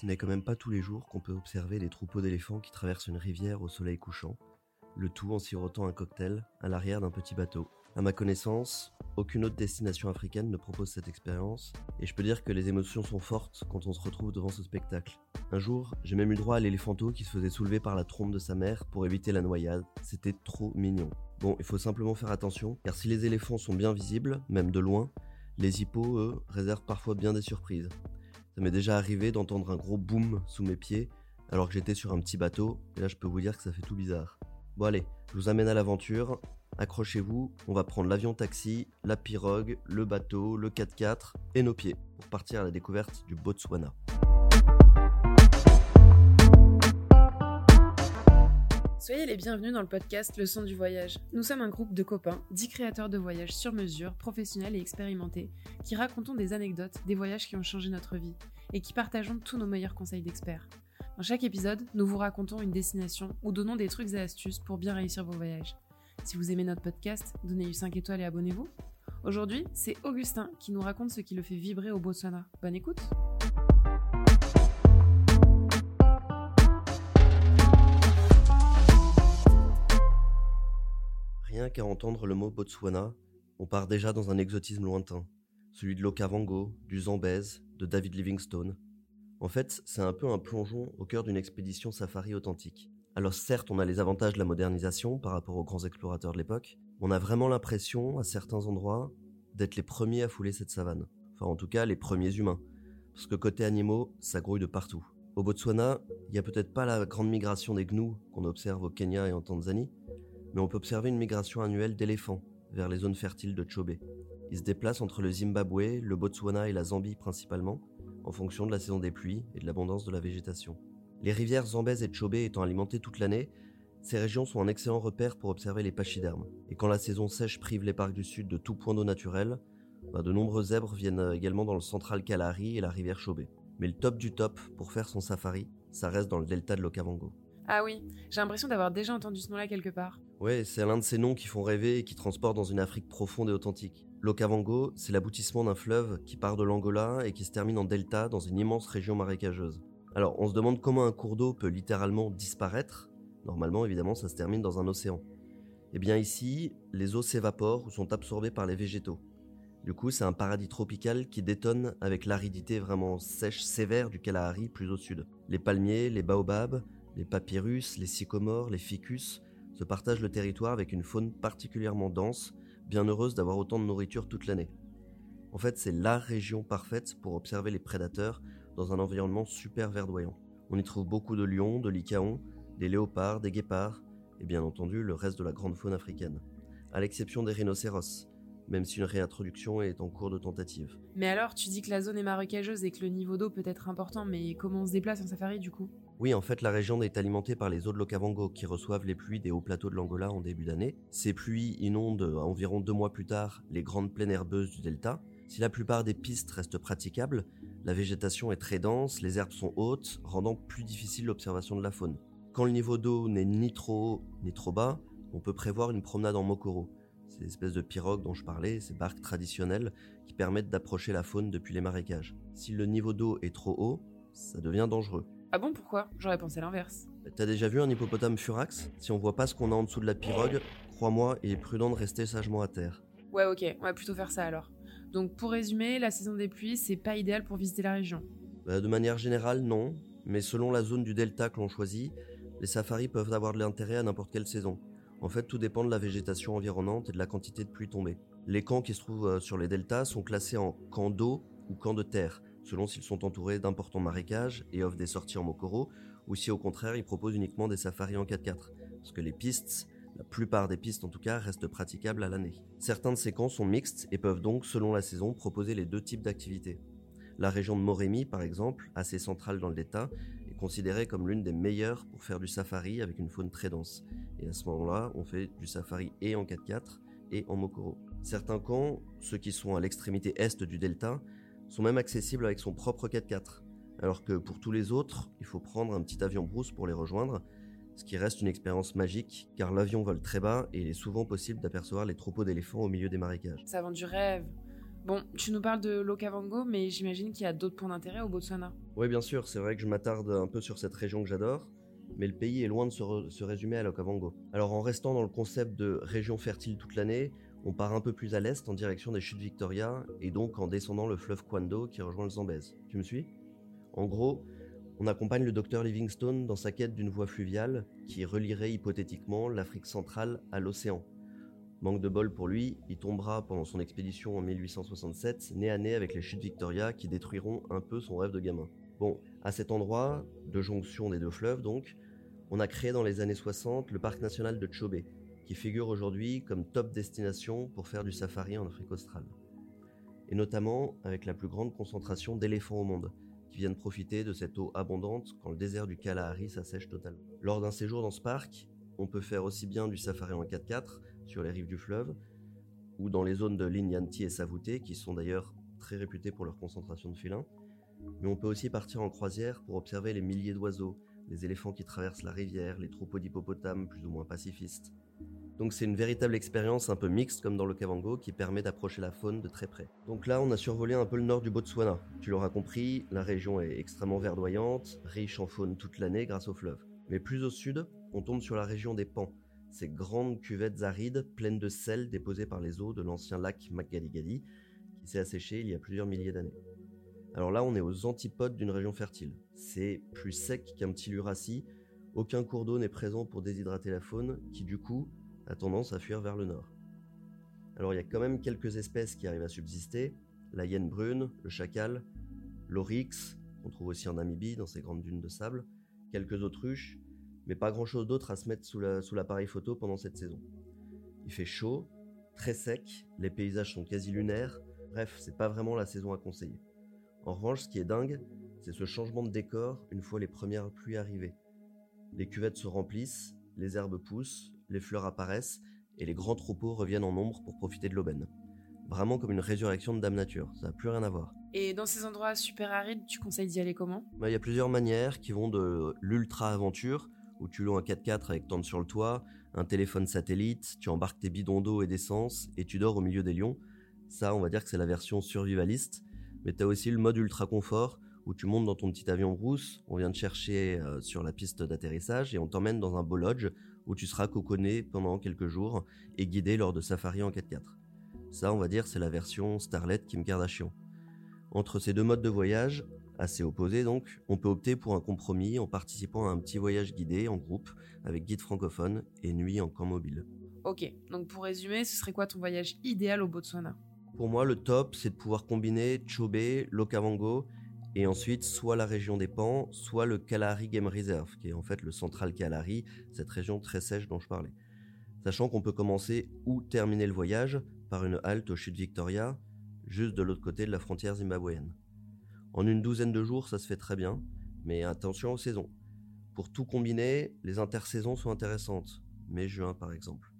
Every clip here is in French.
Ce n'est quand même pas tous les jours qu'on peut observer des troupeaux d'éléphants qui traversent une rivière au soleil couchant, le tout en sirotant un cocktail à l'arrière d'un petit bateau. À ma connaissance, aucune autre destination africaine ne propose cette expérience, et je peux dire que les émotions sont fortes quand on se retrouve devant ce spectacle. Un jour, j'ai même eu droit à l'éléphanto qui se faisait soulever par la trompe de sa mère pour éviter la noyade. C'était trop mignon. Bon, il faut simplement faire attention, car si les éléphants sont bien visibles, même de loin, les hippos, eux, réservent parfois bien des surprises. Ça m'est déjà arrivé d'entendre un gros boom sous mes pieds, alors que j'étais sur un petit bateau, et là je peux vous dire que ça fait tout bizarre. Bon allez, je vous amène à l'aventure, accrochez-vous, on va prendre l'avion taxi, la pirogue, le bateau, le 4x4 et nos pieds pour partir à la découverte du Botswana. Soyez les bienvenus dans le podcast Le son du voyage. Nous sommes un groupe de copains, dix créateurs de voyages sur mesure, professionnels et expérimentés, qui racontons des anecdotes, des voyages qui ont changé notre vie, et qui partageons tous nos meilleurs conseils d'experts. Dans chaque épisode, nous vous racontons une destination ou donnons des trucs et astuces pour bien réussir vos voyages. Si vous aimez notre podcast, donnez-lui 5 étoiles et abonnez-vous. Aujourd'hui, c'est Augustin qui nous raconte ce qui le fait vibrer au Botswana. Bonne écoute Qu'à entendre le mot Botswana, on part déjà dans un exotisme lointain, celui de l'Okavango, du Zambèze, de David Livingstone. En fait, c'est un peu un plongeon au cœur d'une expédition safari authentique. Alors certes, on a les avantages de la modernisation par rapport aux grands explorateurs de l'époque, on a vraiment l'impression, à certains endroits, d'être les premiers à fouler cette savane. Enfin, en tout cas, les premiers humains. Parce que côté animaux, ça grouille de partout. Au Botswana, il n'y a peut-être pas la grande migration des gnous qu'on observe au Kenya et en Tanzanie, mais on peut observer une migration annuelle d'éléphants vers les zones fertiles de Chobe. Ils se déplacent entre le Zimbabwe, le Botswana et la Zambie principalement, en fonction de la saison des pluies et de l'abondance de la végétation. Les rivières Zambèze et Chobe étant alimentées toute l'année, ces régions sont un excellent repère pour observer les pachydermes. Et quand la saison sèche prive les parcs du sud de tout point d'eau naturel, bah, de nombreux zèbres viennent également dans le central Kalahari et la rivière Chobe. Mais le top du top pour faire son safari, ça reste dans le delta de l'Okavango. Ah oui, j'ai l'impression d'avoir déjà entendu ce nom-là quelque part. Ouais, c'est l'un de ces noms qui font rêver et qui transportent dans une Afrique profonde et authentique. L'Okavango, c'est l'aboutissement d'un fleuve qui part de l'Angola et qui se termine en delta dans une immense région marécageuse. Alors, on se demande comment un cours d'eau peut littéralement disparaître. Normalement, évidemment, ça se termine dans un océan. Eh bien ici, les eaux s'évaporent ou sont absorbées par les végétaux. Du coup, c'est un paradis tropical qui détonne avec l'aridité vraiment sèche, sévère du Kalahari plus au sud. Les palmiers, les baobabs, les papyrus, les sycomores, les ficus se le territoire avec une faune particulièrement dense, bien heureuse d'avoir autant de nourriture toute l'année. En fait, c'est la région parfaite pour observer les prédateurs dans un environnement super verdoyant. On y trouve beaucoup de lions, de lycaons, des léopards, des guépards, et bien entendu le reste de la grande faune africaine, à l'exception des rhinocéros, même si une réintroduction est en cours de tentative. Mais alors, tu dis que la zone est marécageuse et que le niveau d'eau peut être important, mais comment on se déplace en safari du coup? Oui, en fait, la région est alimentée par les eaux de l'Okavango qui reçoivent les pluies des hauts plateaux de l'Angola en début d'année. Ces pluies inondent environ deux mois plus tard les grandes plaines herbeuses du delta. Si la plupart des pistes restent praticables, la végétation est très dense, les herbes sont hautes, rendant plus difficile l'observation de la faune. Quand le niveau d'eau n'est ni trop haut ni trop bas, on peut prévoir une promenade en mokoro ces espèces de pirogues dont je parlais, ces barques traditionnelles qui permettent d'approcher la faune depuis les marécages. Si le niveau d'eau est trop haut, ça devient dangereux. Ah bon, pourquoi? J'aurais pensé l'inverse. T'as déjà vu un hippopotame furax? Si on voit pas ce qu'on a en dessous de la pirogue, crois-moi, il est prudent de rester sagement à terre. Ouais, ok, on va plutôt faire ça alors. Donc pour résumer, la saison des pluies, c'est pas idéal pour visiter la région. Bah, de manière générale, non, mais selon la zone du delta que l'on choisit, les safaris peuvent avoir de l'intérêt à n'importe quelle saison. En fait, tout dépend de la végétation environnante et de la quantité de pluie tombée. Les camps qui se trouvent euh, sur les deltas sont classés en camps d'eau ou camps de terre, selon s'ils sont entourés d'importants marécages et offrent des sorties en mokoro, ou si au contraire ils proposent uniquement des safaris en 4x4. Parce que les pistes, la plupart des pistes en tout cas, restent praticables à l'année. Certains de ces camps sont mixtes et peuvent donc, selon la saison, proposer les deux types d'activités. La région de Moremi, par exemple, assez centrale dans le delta, est considérée comme l'une des meilleures pour faire du safari avec une faune très dense. Et à ce moment-là, on fait du safari et en 4x4 et en Mokoro. Certains camps, ceux qui sont à l'extrémité est du delta, sont même accessibles avec son propre 4x4. Alors que pour tous les autres, il faut prendre un petit avion brousse pour les rejoindre, ce qui reste une expérience magique car l'avion vole très bas et il est souvent possible d'apercevoir les troupeaux d'éléphants au milieu des marécages. Ça vend du rêve. Bon, tu nous parles de l'Okavango, mais j'imagine qu'il y a d'autres points d'intérêt au Botswana. Oui, bien sûr, c'est vrai que je m'attarde un peu sur cette région que j'adore, mais le pays est loin de se, résumer à l'Okavango. Alors en restant dans le concept de région fertile toute l'année, on part un peu plus à l'est en direction des chutes Victoria, et donc en descendant le fleuve Kwando qui rejoint le Zambèze. Tu me suis? En gros, on accompagne le docteur Livingstone dans sa quête d'une voie fluviale qui relierait hypothétiquement l'Afrique centrale à l'océan. Manque de bol pour lui, il tombera pendant son expédition en 1867, nez à nez avec les chutes Victoria qui détruiront un peu son rêve de gamin. Bon, à cet endroit, de jonction des deux fleuves donc, on a créé dans les années 60 le parc national de Chobe, qui figure aujourd'hui comme top destination pour faire du safari en Afrique australe. Et notamment avec la plus grande concentration d'éléphants au monde, qui viennent profiter de cette eau abondante quand le désert du Kalahari s'assèche totalement. Lors d'un séjour dans ce parc, on peut faire aussi bien du safari en 4x4 sur les rives du fleuve, ou dans les zones de Linyanti et Savouté, qui sont d'ailleurs très réputées pour leur concentration de félins, mais on peut aussi partir en croisière pour observer les milliers d'oiseaux, les éléphants qui traversent la rivière, les troupeaux d'hippopotames plus ou moins pacifistes, donc c'est une véritable expérience un peu mixte comme dans le Kavango qui permet d'approcher la faune de très près. Donc là on a survolé un peu le nord du Botswana. Tu l'auras compris, la région est extrêmement verdoyante, riche en faune toute l'année grâce au fleuve. Mais plus au sud, on tombe sur la région des Pans, ces grandes cuvettes arides pleines de sel déposées par les eaux de l'ancien lac Makgadigadi qui s'est asséché il y a plusieurs milliers d'années. Alors là on est aux antipodes d'une région fertile. C'est plus sec qu'un petit Luracie, aucun cours d'eau n'est présent pour déshydrater la faune qui du coup tendance à fuir vers le nord. Alors il y a quand même quelques espèces qui arrivent à subsister, la hyène brune, le chacal, l'oryx, qu'on trouve aussi en Namibie dans ces grandes dunes de sable, quelques autruches, mais pas grand chose d'autre à se mettre sous l'appareil photo pendant cette saison. Il fait chaud, très sec, les paysages sont quasi lunaires, bref, c'est pas vraiment la saison à conseiller. En revanche, ce qui est dingue, c'est ce changement de décor une fois les premières pluies arrivées. Les cuvettes se remplissent, les herbes poussent, les fleurs apparaissent et les grands troupeaux reviennent en nombre pour profiter de l'aubaine. Vraiment comme une résurrection de Dame Nature, ça n'a plus rien à voir. Et dans ces endroits super arides, tu conseilles d'y aller comment? Bah, Il y a plusieurs manières qui vont de l'ultra-aventure, où tu loues un 4x4 avec tente sur le toit, un téléphone satellite, tu embarques tes bidons d'eau et d'essence et tu dors au milieu des lions. Ça, on va dire que c'est la version survivaliste. Mais tu as aussi le mode ultra confort où tu montes dans ton petit avion brousse, on vient te chercher euh, sur la piste d'atterrissage et on t'emmène dans un beau lodge où tu seras coconné pendant quelques jours et guidé lors de safari en 4x4. Ça, on va dire, c'est la version Starlet Kim Kardashian. Entre ces deux modes de voyage, assez opposés donc, on peut opter pour un compromis en participant à un petit voyage guidé en groupe avec guide francophone et nuit en camp mobile. Ok, donc pour résumer, ce serait quoi ton voyage idéal au Botswana? Pour moi, le top, c'est de pouvoir combiner Chobe, Lokavango et ensuite soit la région des Pans, soit le Kalahari Game Reserve, qui est en fait le central Kalahari, cette région très sèche dont je parlais. Sachant qu'on peut commencer ou terminer le voyage par une halte au chute Victoria, juste de l'autre côté de la frontière zimbabwéenne. En une douzaine de jours, ça se fait très bien, mais attention aux saisons. Pour tout combiner, les intersaisons sont intéressantes, mai-juin par exemple.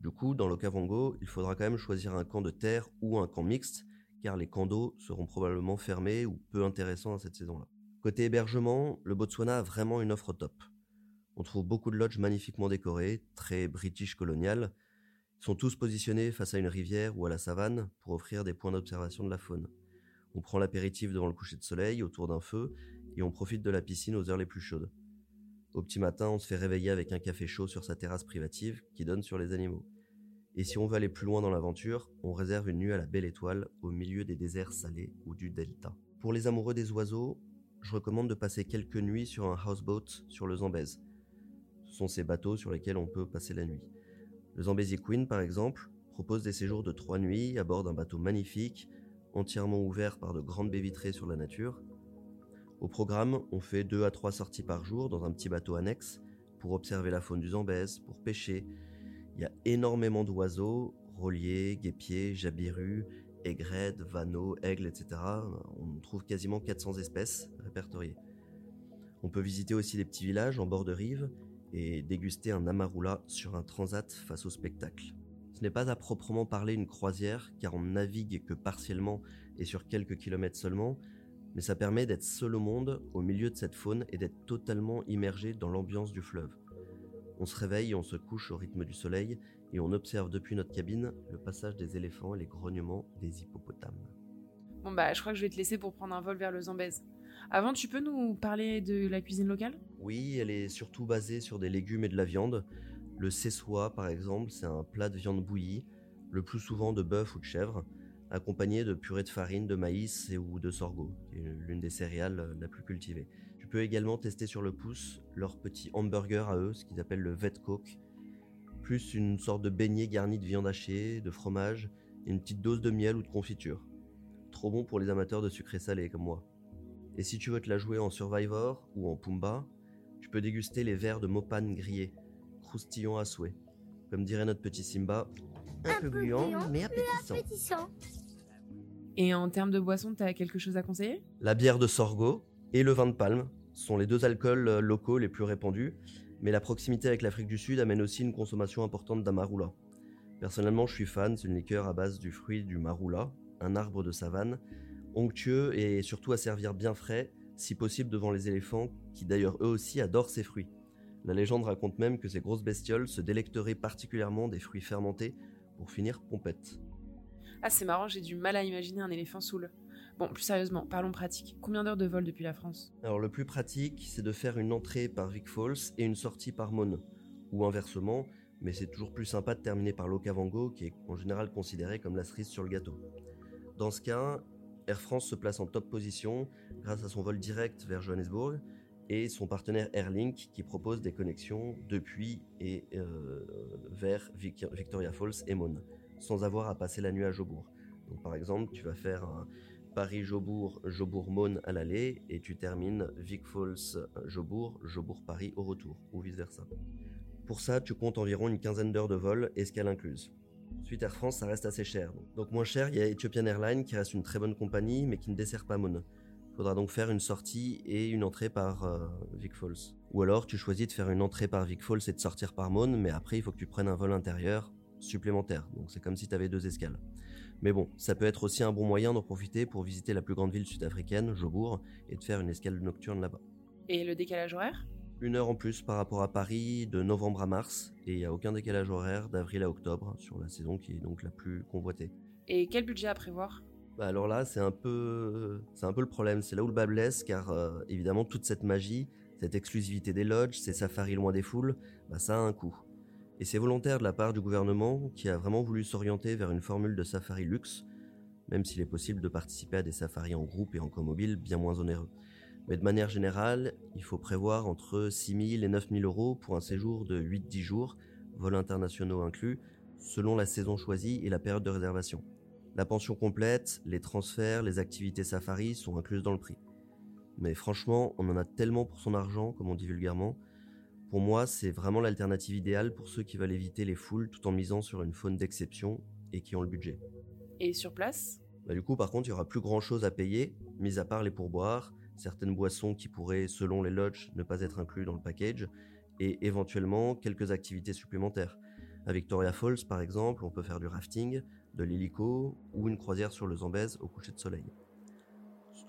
Du coup, dans le Kavango, il faudra quand même choisir un camp de terre ou un camp mixte, car les condos seront probablement fermés ou peu intéressants à cette saison-là. Côté hébergement, le Botswana a vraiment une offre top. On trouve beaucoup de lodges magnifiquement décorés, très british colonial. Ils sont tous positionnés face à une rivière ou à la savane pour offrir des points d'observation de la faune. On prend l'apéritif devant le coucher de soleil autour d'un feu et on profite de la piscine aux heures les plus chaudes. Au petit matin, on se fait réveiller avec un café chaud sur sa terrasse privative qui donne sur les animaux. Et si on veut aller plus loin dans l'aventure, on réserve une nuit à la Belle Étoile au milieu des déserts salés ou du delta. Pour les amoureux des oiseaux, je recommande de passer quelques nuits sur un houseboat sur le Zambèze. Ce sont ces bateaux sur lesquels on peut passer la nuit. Le Zambezi Queen, par exemple, propose des séjours de trois nuits à bord d'un bateau magnifique, entièrement ouvert par de grandes baies vitrées sur la nature. Au programme, on fait deux à trois sorties par jour dans un petit bateau annexe pour observer la faune du Zambèze, pour pêcher, il y a énormément d'oiseaux, roliers, guépiers, jabirus, aigrettes, vanneaux, aigles, etc. On trouve quasiment 400 espèces répertoriées. On peut visiter aussi les petits villages en bord de rive et déguster un amarula sur un transat face au spectacle. Ce n'est pas à proprement parler une croisière car on navigue que partiellement et sur quelques kilomètres seulement, mais ça permet d'être seul au monde au milieu de cette faune et d'être totalement immergé dans l'ambiance du fleuve. On se réveille, on se couche au rythme du soleil, et on observe depuis notre cabine le passage des éléphants et les grognements des hippopotames. Bon bah je crois que je vais te laisser pour prendre un vol vers le Zambèze. Avant, tu peux nous parler de la cuisine locale? Oui, elle est surtout basée sur des légumes et de la viande. Le sessois, par exemple, c'est un plat de viande bouillie, le plus souvent de bœuf ou de chèvre, accompagné de purée de farine, de maïs et ou de sorgho, qui est l'une des céréales la plus cultivée. Tu peux également tester sur le pouce leur petit hamburger à eux, ce qu'ils appellent le vet coke, plus une sorte de beignet garni de viande hachée, de fromage et une petite dose de miel ou de confiture. Trop bon pour les amateurs de sucré salé comme moi. Et si tu veux te la jouer en Survivor ou en Pumba, tu peux déguster les verres de Mopan grillés, croustillants à souhait. Comme dirait notre petit Simba, un, peu gluant, mais appétissant. Et en termes de boisson, t'as quelque chose à conseiller? La bière de sorgho et le vin de palme sont les deux alcools euh, locaux les plus répandus, mais la proximité avec l'Afrique du Sud amène aussi une consommation importante d'amarula. Personnellement, je suis fan, c'est une liqueur à base du fruit du marula, un arbre de savane, onctueux et surtout à servir bien frais, si possible devant les éléphants, qui d'ailleurs eux aussi adorent ces fruits. La légende raconte même que ces grosses bestioles se délecteraient particulièrement des fruits fermentés pour finir pompette. Ah c'est marrant, j'ai du mal à imaginer un éléphant saoul. Bon, plus sérieusement, parlons pratique. Combien d'heures de vol depuis la France? Alors le plus pratique, c'est de faire une entrée par Vic Falls et une sortie par Mon, ou inversement, mais c'est toujours plus sympa de terminer par l'Okavango, qui est en général considéré comme la cerise sur le gâteau. Dans ce cas, Air France se place en top position grâce à son vol direct vers Johannesburg et son partenaire Airlink qui propose des connexions depuis et euh, vers Victoria Falls et Mon, sans avoir à passer la nuit à Jobourg. Donc par exemple, tu vas faire Paris-Jobourg, Jobourg-Mon à l'aller et tu termines Vic Falls-Jobourg, Jobourg-Paris au retour, ou vice-versa. Pour ça, tu comptes environ une quinzaine d'heures de vol, escale incluse. Ensuite, Air France, ça reste assez cher. Donc moins cher, il y a Ethiopian Airlines qui reste une très bonne compagnie, mais qui ne dessert pas. Il faudra donc faire une sortie et une entrée par euh, Vic Falls. Ou alors, tu choisis de faire une entrée par Vic Falls et de sortir par Mon, mais après, il faut que tu prennes un vol intérieur supplémentaire. Donc c'est comme si tu avais deux escales. Mais bon, ça peut être aussi un bon moyen d'en profiter pour visiter la plus grande ville sud-africaine, Jobourg, et de faire une escale nocturne là-bas. Et le décalage horaire? Une heure en plus par rapport à Paris de novembre à mars et il n'y a aucun décalage horaire d'avril à octobre sur la saison qui est donc la plus convoitée. Et quel budget à prévoir? Bah alors là, c'est un peu, c'est un peu le problème. C'est là où le bas blesse, car euh, évidemment toute cette magie, cette exclusivité des lodges, ces safaris loin des foules, bah ça a un coût. Et c'est volontaire de la part du gouvernement qui a vraiment voulu s'orienter vers une formule de safari luxe, même s'il est possible de participer à des safaris en groupe et en comobile bien moins onéreux. Mais de manière générale, il faut prévoir entre 6 000 et 9 000 euros pour un séjour de 8-10 jours, vols internationaux inclus, selon la saison choisie et la période de réservation. La pension complète, les transferts, les activités safari sont incluses dans le prix. Mais franchement, on en a tellement pour son argent, comme on dit vulgairement. Pour moi, c'est vraiment l'alternative idéale pour ceux qui veulent éviter les foules tout en misant sur une faune d'exception et qui ont le budget. Et sur place? Bah, Du coup, par contre, il y aura plus grand chose à payer, mis à part les pourboires, certaines boissons qui pourraient, selon les lodges, ne pas être inclus dans le package, et éventuellement quelques activités supplémentaires. À Victoria Falls, par exemple, on peut faire du rafting, de l'hélico ou une croisière sur le Zambèze au coucher de soleil.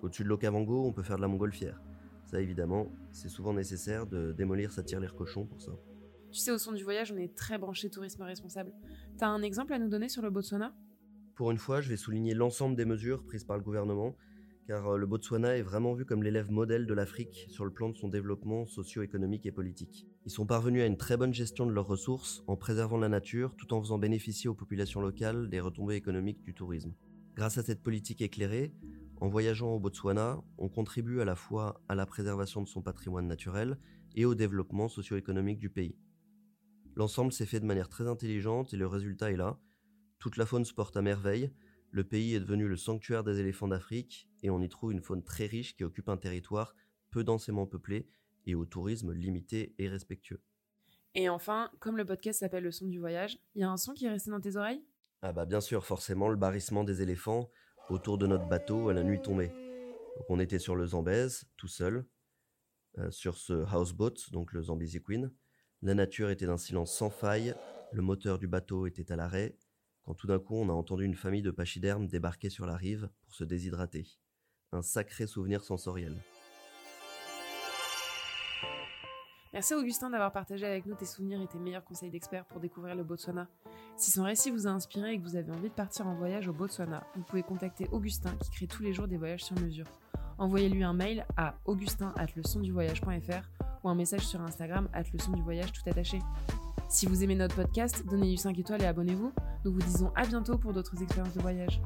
Au-dessus de l'Okavango, on peut faire de la montgolfière. Ça, évidemment, c'est souvent nécessaire de démolir sa tirelire cochon pour ça. Tu sais, au son du voyage, on est très branché tourisme responsable. T'as un exemple à nous donner sur le Botswana? Pour une fois, je vais souligner l'ensemble des mesures prises par le gouvernement car euh, le Botswana est vraiment vu comme l'élève modèle de l'Afrique sur le plan de son développement socio-économique et politique. Ils sont parvenus à une très bonne gestion de leurs ressources en préservant la nature tout en faisant bénéficier aux populations locales des retombées économiques du tourisme. Grâce à cette politique éclairée, en voyageant au Botswana, on contribue à la fois à la préservation de son patrimoine naturel et au développement socio-économique du pays. L'ensemble s'est fait de manière très intelligente et le résultat est là. Toute la faune se porte à merveille, le pays est devenu le sanctuaire des éléphants d'Afrique et on y trouve une faune très riche qui occupe un territoire peu densément peuplé et au tourisme limité et respectueux. Et enfin, comme le podcast s'appelle Le son du voyage, il y a un son qui est resté dans tes oreilles? Ah bah bien sûr, forcément le barrissement des éléphants autour de notre bateau à la nuit tombée. On était sur le Zambèze, tout seul, euh, sur ce houseboat, donc le Zambezi Queen. La nature était d'un silence sans faille, le moteur du bateau était à l'arrêt, quand tout d'un coup on a entendu une famille de pachydermes débarquer sur la rive pour se déshydrater. Un sacré souvenir sensoriel. Merci Augustin d'avoir partagé avec nous tes souvenirs et tes meilleurs conseils d'experts pour découvrir le Botswana. Si son récit vous a inspiré et que vous avez envie de partir en voyage au Botswana, vous pouvez contacter Augustin qui crée tous les jours des voyages sur mesure. Envoyez-lui un mail à augustin.leçonduvoyage.fr ou un message sur Instagram at leçon du voyage tout attaché. Si vous aimez notre podcast, donnez-lui 5 étoiles et abonnez-vous. Nous vous disons à bientôt pour d'autres expériences de voyage.